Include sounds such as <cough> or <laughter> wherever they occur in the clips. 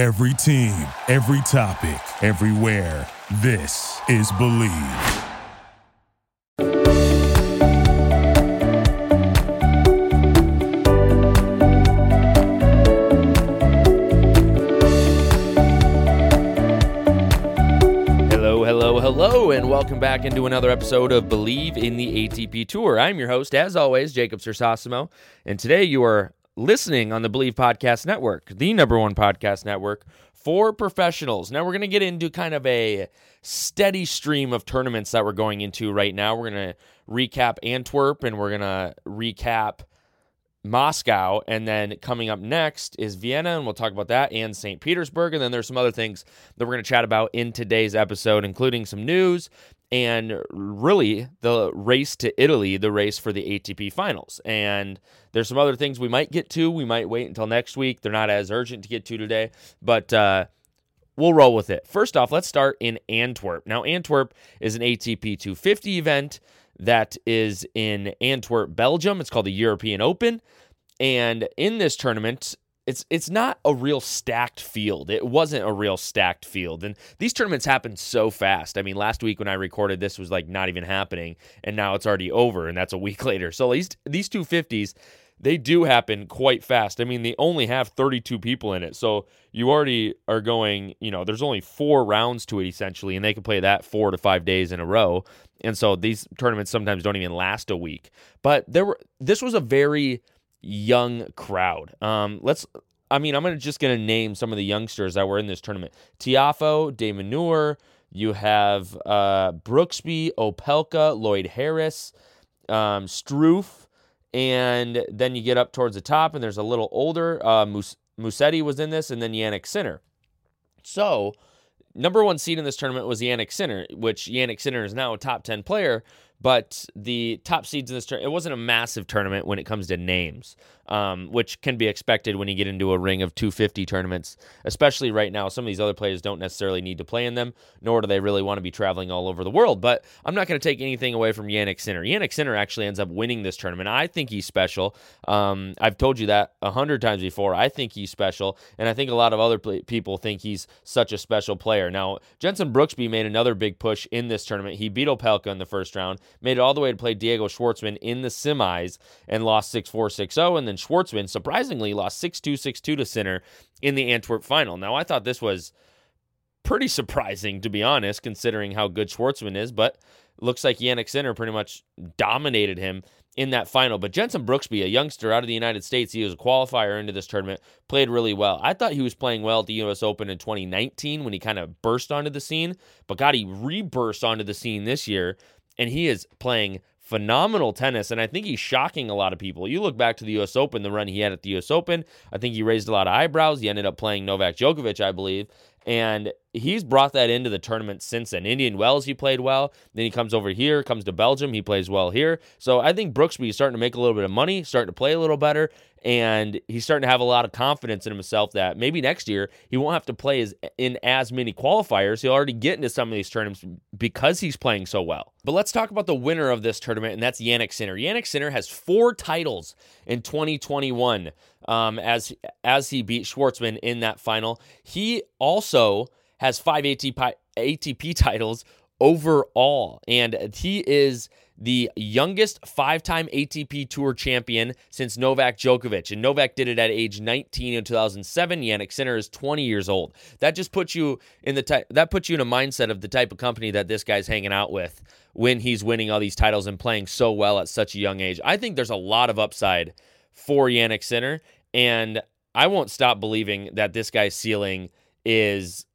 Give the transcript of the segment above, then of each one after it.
Every team, every topic, everywhere. This is Bleav. Hello, hello, hello, and welcome back into another episode of Bleav in the ATP Tour. I'm your host, as always, Jacob Sersasimo, and today you are listening on the Bleav Podcast Network, the number one podcast network for professionals. Now, we're going to get into kind of a steady stream of tournaments that we're going into right now. We're going to recap Antwerp and we're going to recap Moscow. And then coming up next is Vienna, and we'll talk about that and St. Petersburg. And then there's some other things that we're going to chat about in today's episode, including some news and really the race to Italy, the race for the ATP finals. And there's some other things we might get to. We might wait until next week. They're not as urgent to get to today, but uh, we'll roll with it. First off, let's start in Antwerp. Now, Antwerp is an ATP 250 event that is in Antwerp, Belgium. It's called the European Open. And in this tournament, it's it's not a real stacked field. It wasn't a real stacked field. And these tournaments happen so fast. I mean, last week when I recorded this was like not even happening and now it's already over and that's a week <laughs> later. So these these 250s they do happen quite fast. I mean, they only have 32 people in it. So you already are going, you know, there's only four rounds to it essentially, and they can play that four to five days in a row. And so these tournaments sometimes don't even last a week. But there were this was a very young crowd. Um, let's I mean, I'm gonna just gonna name some of the youngsters that were in this tournament. Tiafoe, De Minaur, you have uh, Brooksby, Opelka, Lloyd Harris, um, and then you get up towards the top, and there's a little older. Uh, Mus- Musetti was in this, and then Jannik Sinner. So, number one seed in this tournament was Jannik Sinner, which Jannik Sinner is now a top 10 player, but the top seeds in this tournament, it wasn't a massive tournament when it comes to names, um, which can be expected when you get into a ring of 250 tournaments, especially right now. Some of these other players don't necessarily need to play in them, nor do they really want to be traveling all over the world. But I'm not going to take anything away from Jannik Sinner. Jannik Sinner actually ends up winning this tournament. I think he's special. Um, I've told you that a hundred times before. I think he's special, and I think a lot of other people think he's such a special player. Now, Jenson Brooksby made another big push in this tournament. He beat Opelka in the first round made it all the way to play Diego Schwartzman in the semis and lost 6 4 6 0. And then Schwartzman surprisingly lost 6 2 6 2 to Sinner in the Antwerp final. Now, I thought this was pretty surprising, to be honest, considering how good Schwartzman is, but looks like Jannik Sinner pretty much dominated him in that final. But Jenson Brooksby, a youngster out of the United States, he was a qualifier into this tournament, played really well. I thought he was playing well at the US Open in 2019 when he kind of burst onto the scene, but God, he reburst onto the scene this year and he is playing phenomenal tennis, and I think he's shocking a lot of people. You look back to the U.S. Open, the run he had at the U.S. Open, I think he raised a lot of eyebrows. He ended up playing Novak Djokovic, I believe, and he's brought that into the tournament since then. Indian Wells, he played well. Then he comes over here, comes to Belgium, he plays well here. So I think Brooksby is starting to make a little bit of money, starting to play a little better, and he's starting to have a lot of confidence in himself that maybe next year he won't have to play as, in as many qualifiers. He'll already get into some of these tournaments because he's playing so well. But let's talk about the winner of this tournament, and that's Jannik Sinner. Jannik Sinner has four titles in 2021 um, as as he beat Schwartzman in that final. He also has five ATP, ATP <laughs> titles overall, and he is the youngest five time ATP Tour champion since Novak Djokovic. And Novak did it at age 19 in 2007. Jannik Sinner is 20 years old. That just puts you in the type, that puts you in a mindset of the type of company that this guy's hanging out with when he's winning all these titles and playing so well at such a young age. I think there's a lot of upside for Jannik Sinner. And I won't stop believing that this guy's ceiling is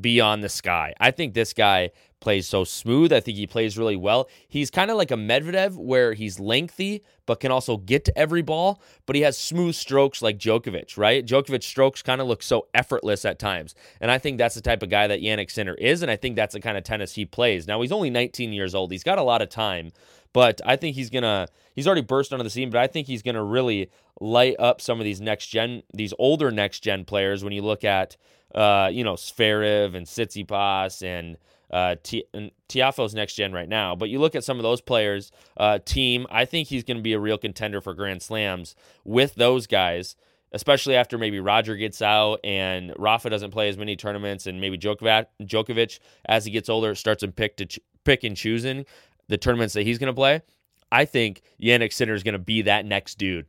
beyond the sky. I think this guy plays so smooth. I think he plays really well. He's kind of like a Medvedev where he's lengthy but can also get to every ball, but he has smooth strokes like Djokovic, right? Djokovic strokes kind of look so effortless at times. And I think that's the type of guy that Jannik Sinner is and I think that's the kind of tennis he plays. Now he's only 19 years old. He's got a lot of time, but I think he's to he's already burst onto the scene, but I think he's to really light up some of these next gen these older next gen players when you look at uh, you know, Zverev and Tsitsipas and uh, T- Tiafoe's next gen right now. But you look at some of those players, uh, Thiem, I think he's going to be a real contender for Grand Slams with those guys. especially after maybe Roger gets out and Rafa doesn't play as many tournaments, and maybe Djokovic, Djokovic as he gets older starts to pick to ch- pick and choosing the tournaments that he's going to play. I think Jannik Sinner is going to be that next dude.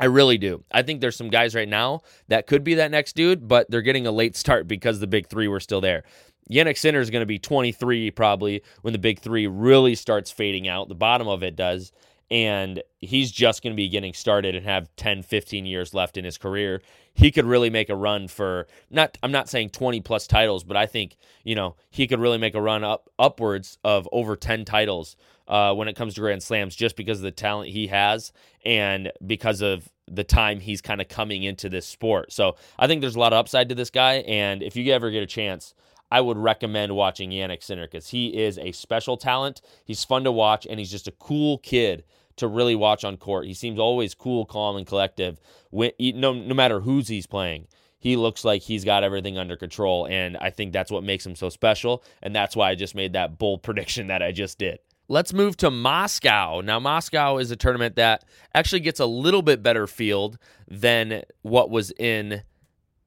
I really do. I think there's some guys right now that could be that next dude, but they're getting a late start because the big three were still there. Jannik Sinner is going to be 23 probably when the big three really starts fading out. The bottom of it does. And he's just going to be getting started and have 10, 15 years left in his career. He could really make a run for not, I'm not saying 20 plus titles, but I think, you know, he could really make a run up upwards of over 10 titles uh, when it comes to Grand Slams just because of the talent he has and because of the time he's kind of coming into this sport. So I think there's a lot of upside to this guy. And if you ever get a chance, I would recommend watching Jannik Sinner because he is a special talent. He's fun to watch, and he's just a cool kid to really watch on court. He seems always cool, calm, and collective. No, no matter who's he's playing, he looks like he's got everything under control, and I think that's what makes him so special. And that's why I just made that bold <laughs> prediction that I just did. Let's move to Moscow. Now, Moscow is a tournament that actually gets a little bit better field than what was in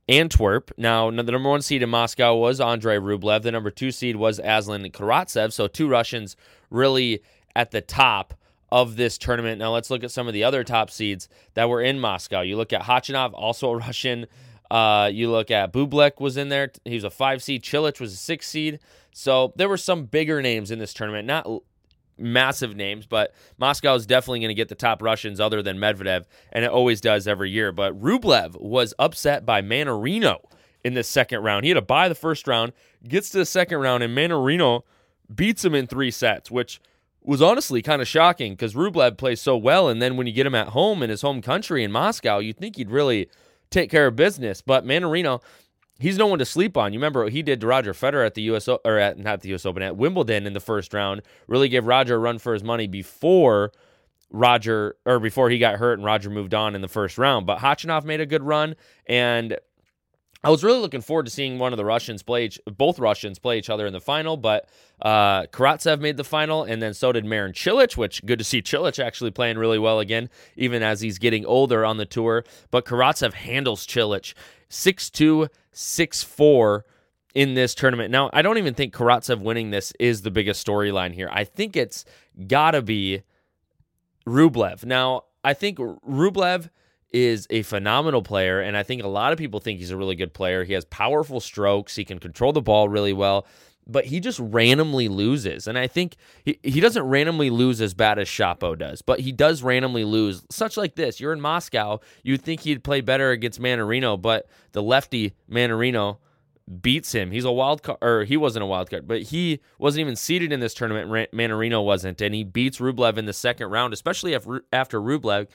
Antwerp. Now, the number one seed in Moscow was Andrei Rublev. The number two seed was Aslan Karatsev. So, two Russians really at the top of this tournament. Now, let's look at some of the other top seeds that were in Moscow. You look at Khachanov, also a <laughs> Russian. Uh, you look at Bublik was in there. He was a five seed. Cilic was a six seed. So there were some bigger names in this tournament. Not massive names, but Moscow is definitely going to get the top Russians other than Medvedev, and it always does every year. But Rublev was upset by Mannarino in the second round. He had to bye the first round, gets to the second round, and Mannarino beats him in three sets, which was honestly kind of shocking because Rublev plays so well. And then when you get him at home in his home country in Moscow, you'd think he'd really take care of business. But Mannarino he's no one to sleep on. You remember what he did to Roger Federer at the US or at not the US Open at Wimbledon in the first round. Really gave Roger a run for his money before Roger or before he got hurt and Roger moved on in the first round. But Khachanov made a good run and I was really looking forward to seeing one of the Russians play, both Russians play each other in the final, but uh, Karatsev made the final, and then so did Marin Cilic, which good to see Cilic actually playing really well again, even as he's getting older on the tour. But Karatsev handles Cilic 6 2, 6 4 in this tournament. Now, I don't even think Karatsev winning this is the biggest storyline here. I think it's got to be Rublev. Now, I think Rublev is a phenomenal player, and I think a lot of people think he's a really good player. He has powerful strokes, he can control the ball really well, but he just randomly loses. And I think he, he doesn't randomly lose as bad as Shapo does, but he does randomly lose. Such like this. You're in Moscow, you'd think he'd play better against Mannarino, but the lefty Mannarino beats him. He's a wild card, or he wasn't a wild card, but he wasn't even seeded in this tournament. Mannarino wasn't, and he beats Rublev in the second round, especially after Rublev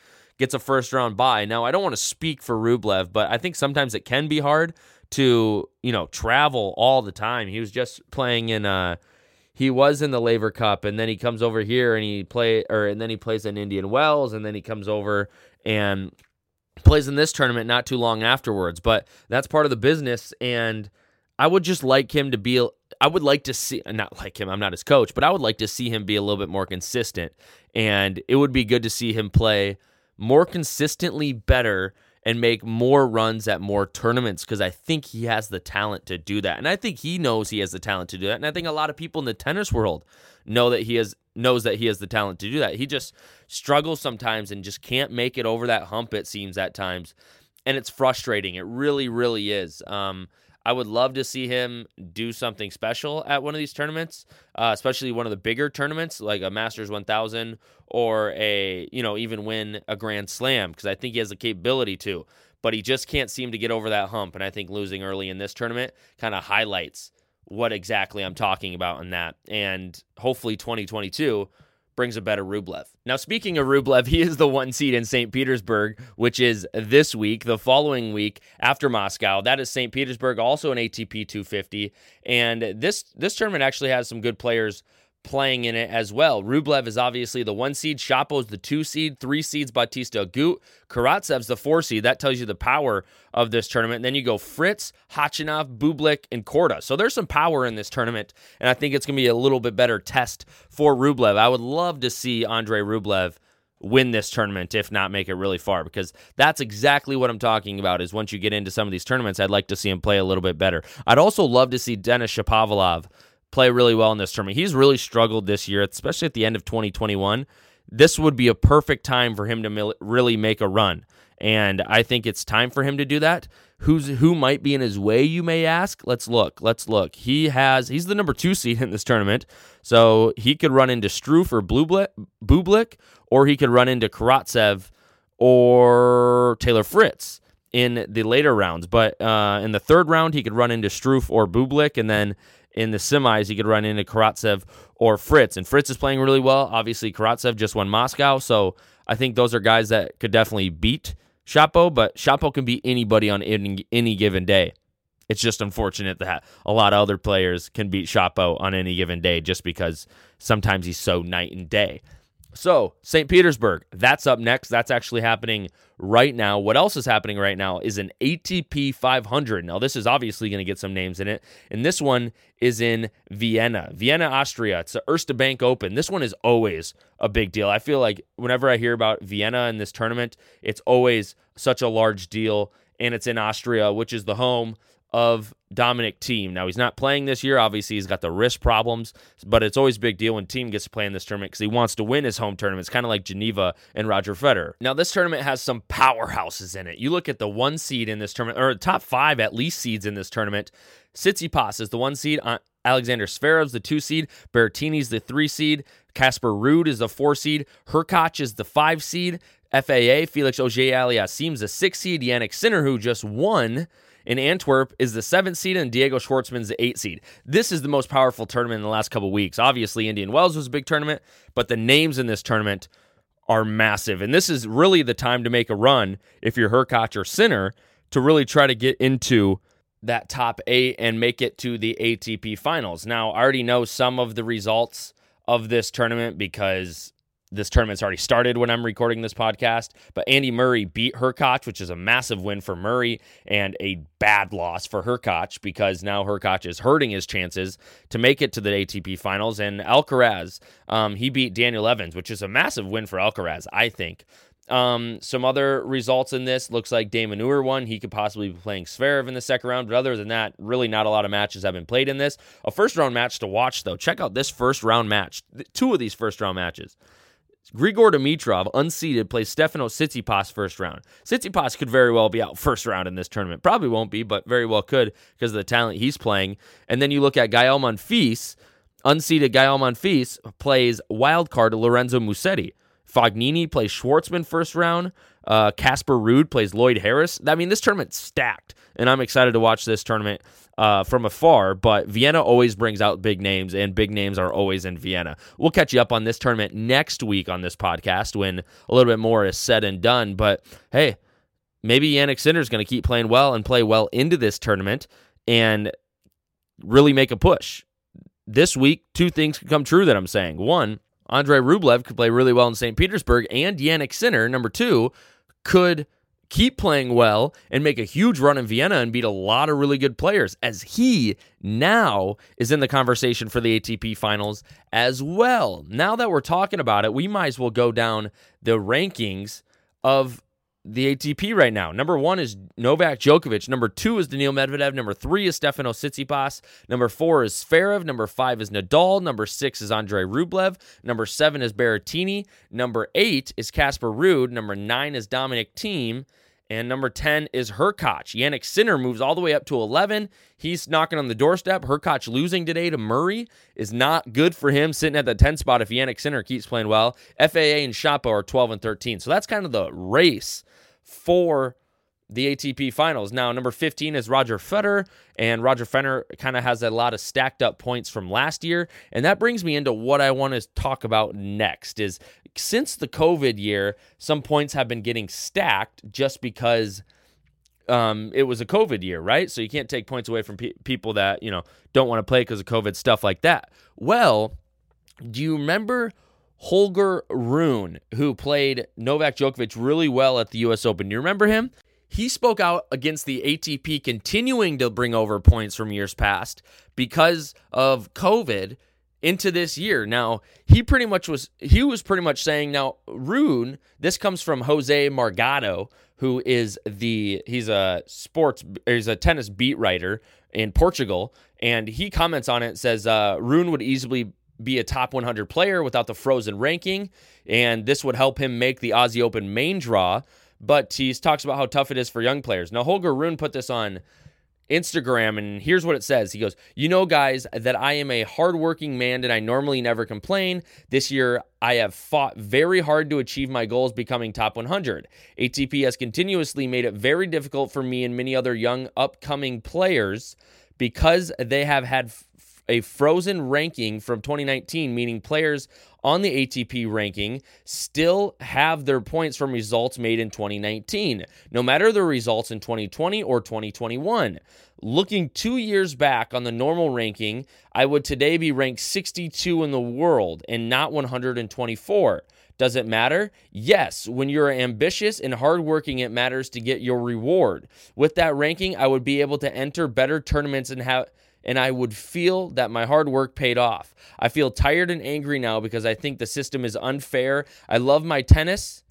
gets a first round bye. Now, I don't want to speak for Rublev, but I think sometimes it can be hard to, you know, travel all the time. He was just playing in uh he was in the Laver Cup and then he comes over here and he play or and then he plays in Indian Wells and then he comes over and plays in this tournament not too long afterwards. But that's part of the business and I would just like him to be I would like to see not like him, I'm not his coach, but I would like to see him be a little bit more consistent. And it would be good to see him play more consistently better and make more runs at more tournaments because I think he has the talent to do that. And I think he knows he has the talent to do that. And I think a lot of people in the tennis world know that he has knows that he has the talent to do that. He just struggles sometimes and just can't make it over that hump it seems at times. And it's frustrating. It really really is. Um, I would love to see him do something special at one of these tournaments, uh, especially one of the bigger tournaments like a Masters 1000 or a, you know, even win a Grand Slam because I think he has the capability to. But he just can't seem to get over that hump. And I think losing early in this tournament kind of highlights what exactly I'm talking about in that. And hopefully 2022 brings a better Rublev. Now, speaking of Rublev, <laughs> he is the one seed in St. Petersburg, which is this week. The following week after Moscow, that is St. Petersburg, also an ATP 250. And this this tournament actually has some good players playing in it as well. Rublev is obviously the one seed, Shapo's the two seed, three seeds Bautista Agut, Karatsev's the four seed. That tells you the power of this tournament. And then you go Fritz, Khachanov, Bublik, and Korda. So there's some power in this tournament, and I think it's going to be a little bit better test for Rublev. I would love to see Andrei Rublev win this tournament, if not make it really far, because that's exactly what I'm talking about. Is once you get into some of these tournaments, I'd like to see him play a little bit better. I'd also love to see Denis Shapovalov play really well in this tournament. He's really struggled this year, especially at the end of 2021. This would be a perfect time for him to really make a run. And I think it's time for him to do that. Who's who might be in his way, you may ask? Let's look. Let's look. He has he's the number two seed <laughs> in this tournament. So he could run into Struff or Bublik, or he could run into Karatsev or Taylor Fritz in the later rounds. But uh, in the third round, he could run into Struff or Bublik, and then in the semis, he could run into Karatsev or Fritz. And Fritz is playing really well. Obviously, Karatsev just won Moscow, so I think those are guys that could definitely beat Shapo, but Shapo can beat anybody on any, any given day. It's just unfortunate that a lot of other players can beat Shapo on any given day just because sometimes he's so night and day. So, St. Petersburg, that's up next. That's actually happening right now. What else is happening right now is an ATP 500. Now, this is obviously going to get some names in it. And this one is in Vienna, Vienna, Austria. It's the Erste Bank Open. This one is always a big deal. I feel like whenever I hear about Vienna in this tournament, it's always such a large deal. And it's in Austria, which is the home of Dominic Thiem. Now he's not playing this year. Obviously, he's got the wrist problems, but it's always a big deal when Thiem gets to play in this tournament because he wants to win his home tournament. It's kind of like Geneva and Roger Federer. Now this tournament has some powerhouses in it. You look at the one seed in this tournament, or top five at least seeds in this tournament. Tsitsipas is the one seed. Uh, Alexander Zverev's the two seed. Berrettini's the three seed. Casper Ruud is the four seed. Hurkacz is the five seed. FAA Felix Auger-Aliassime the six seed. Jannik Sinner, who just won in Antwerp is the seventh seed, and Diego Schwartzman's the eight seed. This is the most powerful tournament in the last couple weeks. Obviously, Indian Wells was a big tournament, but the names in this tournament are massive. And this is really the time to make a run if you're Hurkacz or Sinner to really try to get into that top eight and make it to the ATP finals. Now, I already know some of the results of this tournament because this tournament's already started when I'm recording this podcast, but Andy Murray beat Hurkacz, which is a massive win for Murray and a bad loss for Hurkacz because now Hurkacz is hurting his chances to make it to the ATP finals. And Alcaraz, um, he beat Daniel Evans, which is a massive win for Alcaraz, I think. Um, some other results in this looks like De Minaur won. He could possibly be playing Zverev in the second round, but other than that, really not a lot of matches have been played in this. A first round match to watch, though. Check out this first round match. Two of these first round matches. Grigor Dimitrov, unseeded, plays Stefano Tsitsipas first round. Tsitsipas could very well be out <laughs> first round in this tournament. Probably won't be, but very well could because of the talent he's playing. And then you look at Gael Monfils, unseeded Gael Monfils plays wild card Lorenzo Musetti. Fognini plays Schwartzman first round. Casper uh, Ruud plays Lloyd Harris. I mean, this tournament's stacked, and I'm excited to watch this tournament uh, from afar. But Vienna always brings out big names, and big names are always in Vienna. We'll catch you up on this tournament next week on this podcast when a little bit more is said and done. But hey, maybe Jannik Sinner is going to keep playing well and play well into this tournament and really make a push. This week, two things could come true that I'm saying. One, Andre Rublev could play really well in St. Petersburg, and Jannik Sinner, number two, could keep playing well and make a huge run in Vienna and beat a lot of really good players as he now is in the conversation for the ATP finals as well. Now that we're talking about it, we might as well go down the rankings of the ATP right now. Number one is Novak Djokovic. Number two is Daniil Medvedev. Number three is Stefano Tsitsipas. Number four is Zverev. Number five is Nadal. Number six is Andre Rublev. Number seven is Berrettini. Number eight is Casper Ruud. Number nine is Dominic Thiem. And number 10 is Hurkacz. Jannik Sinner moves all the way up to 11. He's knocking on the doorstep. Hurkacz losing today to Murray is not good for him sitting at the 10 spot if Jannik Sinner keeps playing well. FAA and Shapo are 12 and 13. So that's kind of the race for the ATP finals. Now, number 15 is Roger Federer, and Roger Federer kind of has a lot of stacked up points from last year. And that brings me into what I want to talk about next is since the COVID year, some points have been getting stacked just because um, it was a COVID year, right? So you can't take points away from pe- people that, you know, don't want to play because of COVID, stuff like that. Well, do you remember Holger Rune, who played Novak Djokovic really well at the US Open? Do you remember him? He spoke out against the ATP continuing to bring over points from years past because of COVID into this year. Now, he pretty much was he was pretty much saying now Rune, this comes from Jose Morgado, who is the he's a sports he's a tennis beat writer in Portugal, and he comments on it says uh, Rune would easily be a top 100 player without the frozen ranking, and this would help him make the Aussie Open main draw. But he talks about how tough it is for young players. Now, Holger Rune put this on Instagram, and here's what it says. He goes, You know, guys, that I am a hardworking man and I normally never complain. This year, I have fought very hard to achieve my goals becoming top 100. ATP has continuously made it very difficult for me and many other young upcoming players because they have had a frozen ranking from 2019, meaning players on the ATP ranking still have their points from results made in 2019, no matter the results in 2020 or 2021. Looking two years back on the normal ranking, I would today be ranked 62 in the world and not 124. Does it matter? Yes. When you're ambitious and hardworking, it matters to get your reward. With that ranking, I would be able to enter better tournaments and have and I would feel that my hard work paid off. I feel tired and angry now because I think the system is unfair. I love my tennis,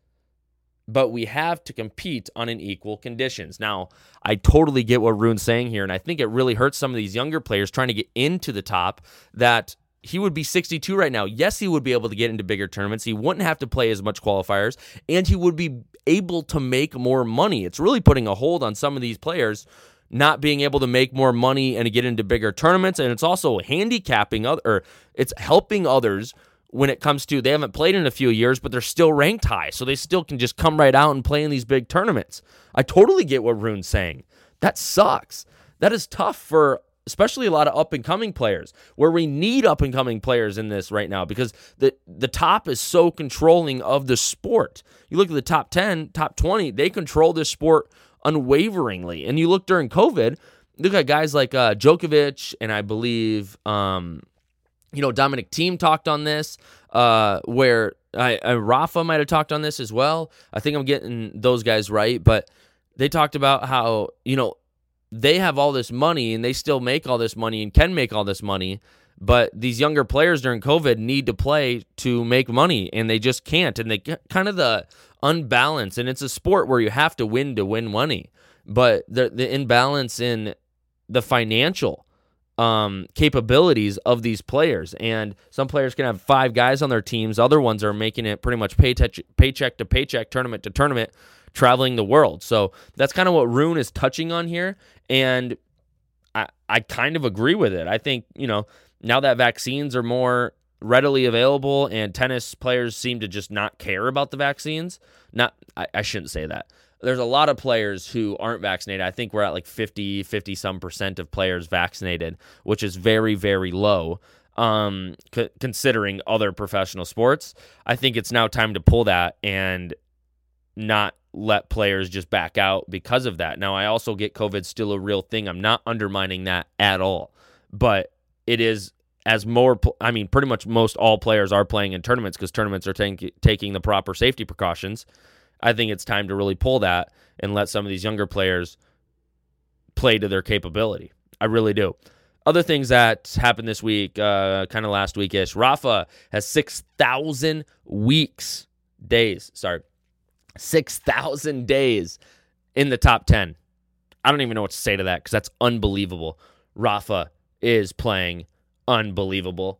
but we have to compete on an equal conditions. Now, I totally get what Rune's saying here, and I think it really hurts some of these younger players trying to get into the top that he would be 62 right now. Yes, he would be able to get into bigger tournaments. He wouldn't have to play as much qualifiers, and he would be able to make more money. It's really putting a hold on some of these players not being able to make more money and get into bigger tournaments. And it's also handicapping other, or it's helping others when it comes to they haven't played in a few years, but they're still ranked high. So they still can just come right out and play in these big tournaments. I totally get what Rune's saying. That sucks. That is tough for especially a lot of up and coming players where we need up and coming players in this right now because the the top is so controlling of the sport. You look at the top 10, top 20, they control this sport unwaveringly. And you look during COVID, look at guys like uh, Djokovic and I believe, um, you know, Dominic Thiem talked on this, uh, where I, I Rafa might have talked on this as well. I think I'm getting those guys right, but they talked about how you know they have all this money and they still make all this money and can make all this money. But these younger players during COVID need to play to make money, and they just can't. And they kind of the unbalance, and it's a sport where you have to win to win money. But the the imbalance in the financial um, capabilities of these players, and some players can have five guys on their teams. Other ones are making it pretty much paycheck paycheck to paycheck, tournament to tournament, traveling the world. So that's kind of what Rune is touching on here, and I I kind of agree with it. I think you know now that vaccines are more readily available and tennis players seem to just not care about the vaccines, not I, I shouldn't say that. There's a lot of players who aren't vaccinated. I think we're at like 50, 50 some percent of players vaccinated, which is very, very low um, c- considering other professional sports. I think it's now time to pull that and not let players just back out because of that. Now, I also get COVID still a real thing. I'm not undermining that at all, but it is as more I mean pretty much most all players are playing in tournaments because tournaments are taking the proper safety precautions. I think it's time to really pull that and let some of these younger players play to their capability. I really do. Other things that happened this week, uh, kind of last week weekish. Rafa has six thousand weeks days. Sorry, six thousand days in the top ten. I don't even know what to say to that because that's unbelievable. Rafa is playing unbelievable,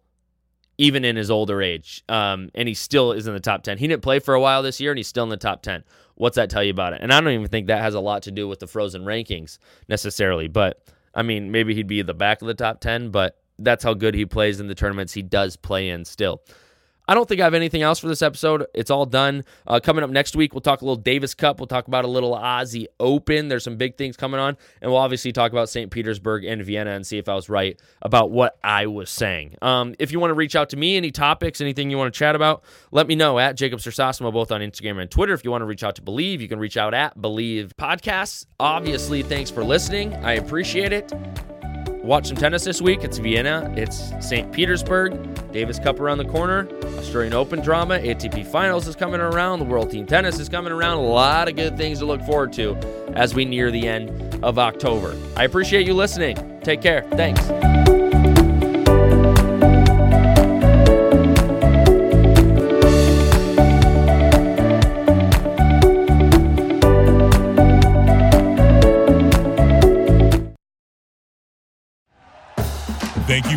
even in his older age. Um, and he still is in the top 10. He didn't play for a while this year, and he's still in the top 10. What's that tell you about it? And I don't even think that has a lot to do with the frozen rankings necessarily. But I mean, maybe he'd be the back of the top 10, but that's how good he plays in the tournaments he does play in still. I don't think I have anything else for this episode. It's all done. Uh, coming up next week, we'll talk a little Davis Cup. We'll talk about a little Aussie Open. There's some big things coming on. And we'll obviously talk about St. Petersburg and Vienna and see if I was right about what I was saying. Um, if you want to reach out to me, any topics, anything you want to chat about, let me know at Jacob Sersosimo, both on Instagram and Twitter. If you want to reach out to Bleav, you can reach out at Bleav Podcasts. Obviously, thanks for listening. I appreciate it. Watch some tennis this week. It's Vienna, it's St. Petersburg, Davis Cup around the corner, Australian Open drama, ATP Finals is coming around, the World Team Tennis is coming around. A lot of good things to look forward to as we near the end of October. I appreciate you listening. Take care. Thanks.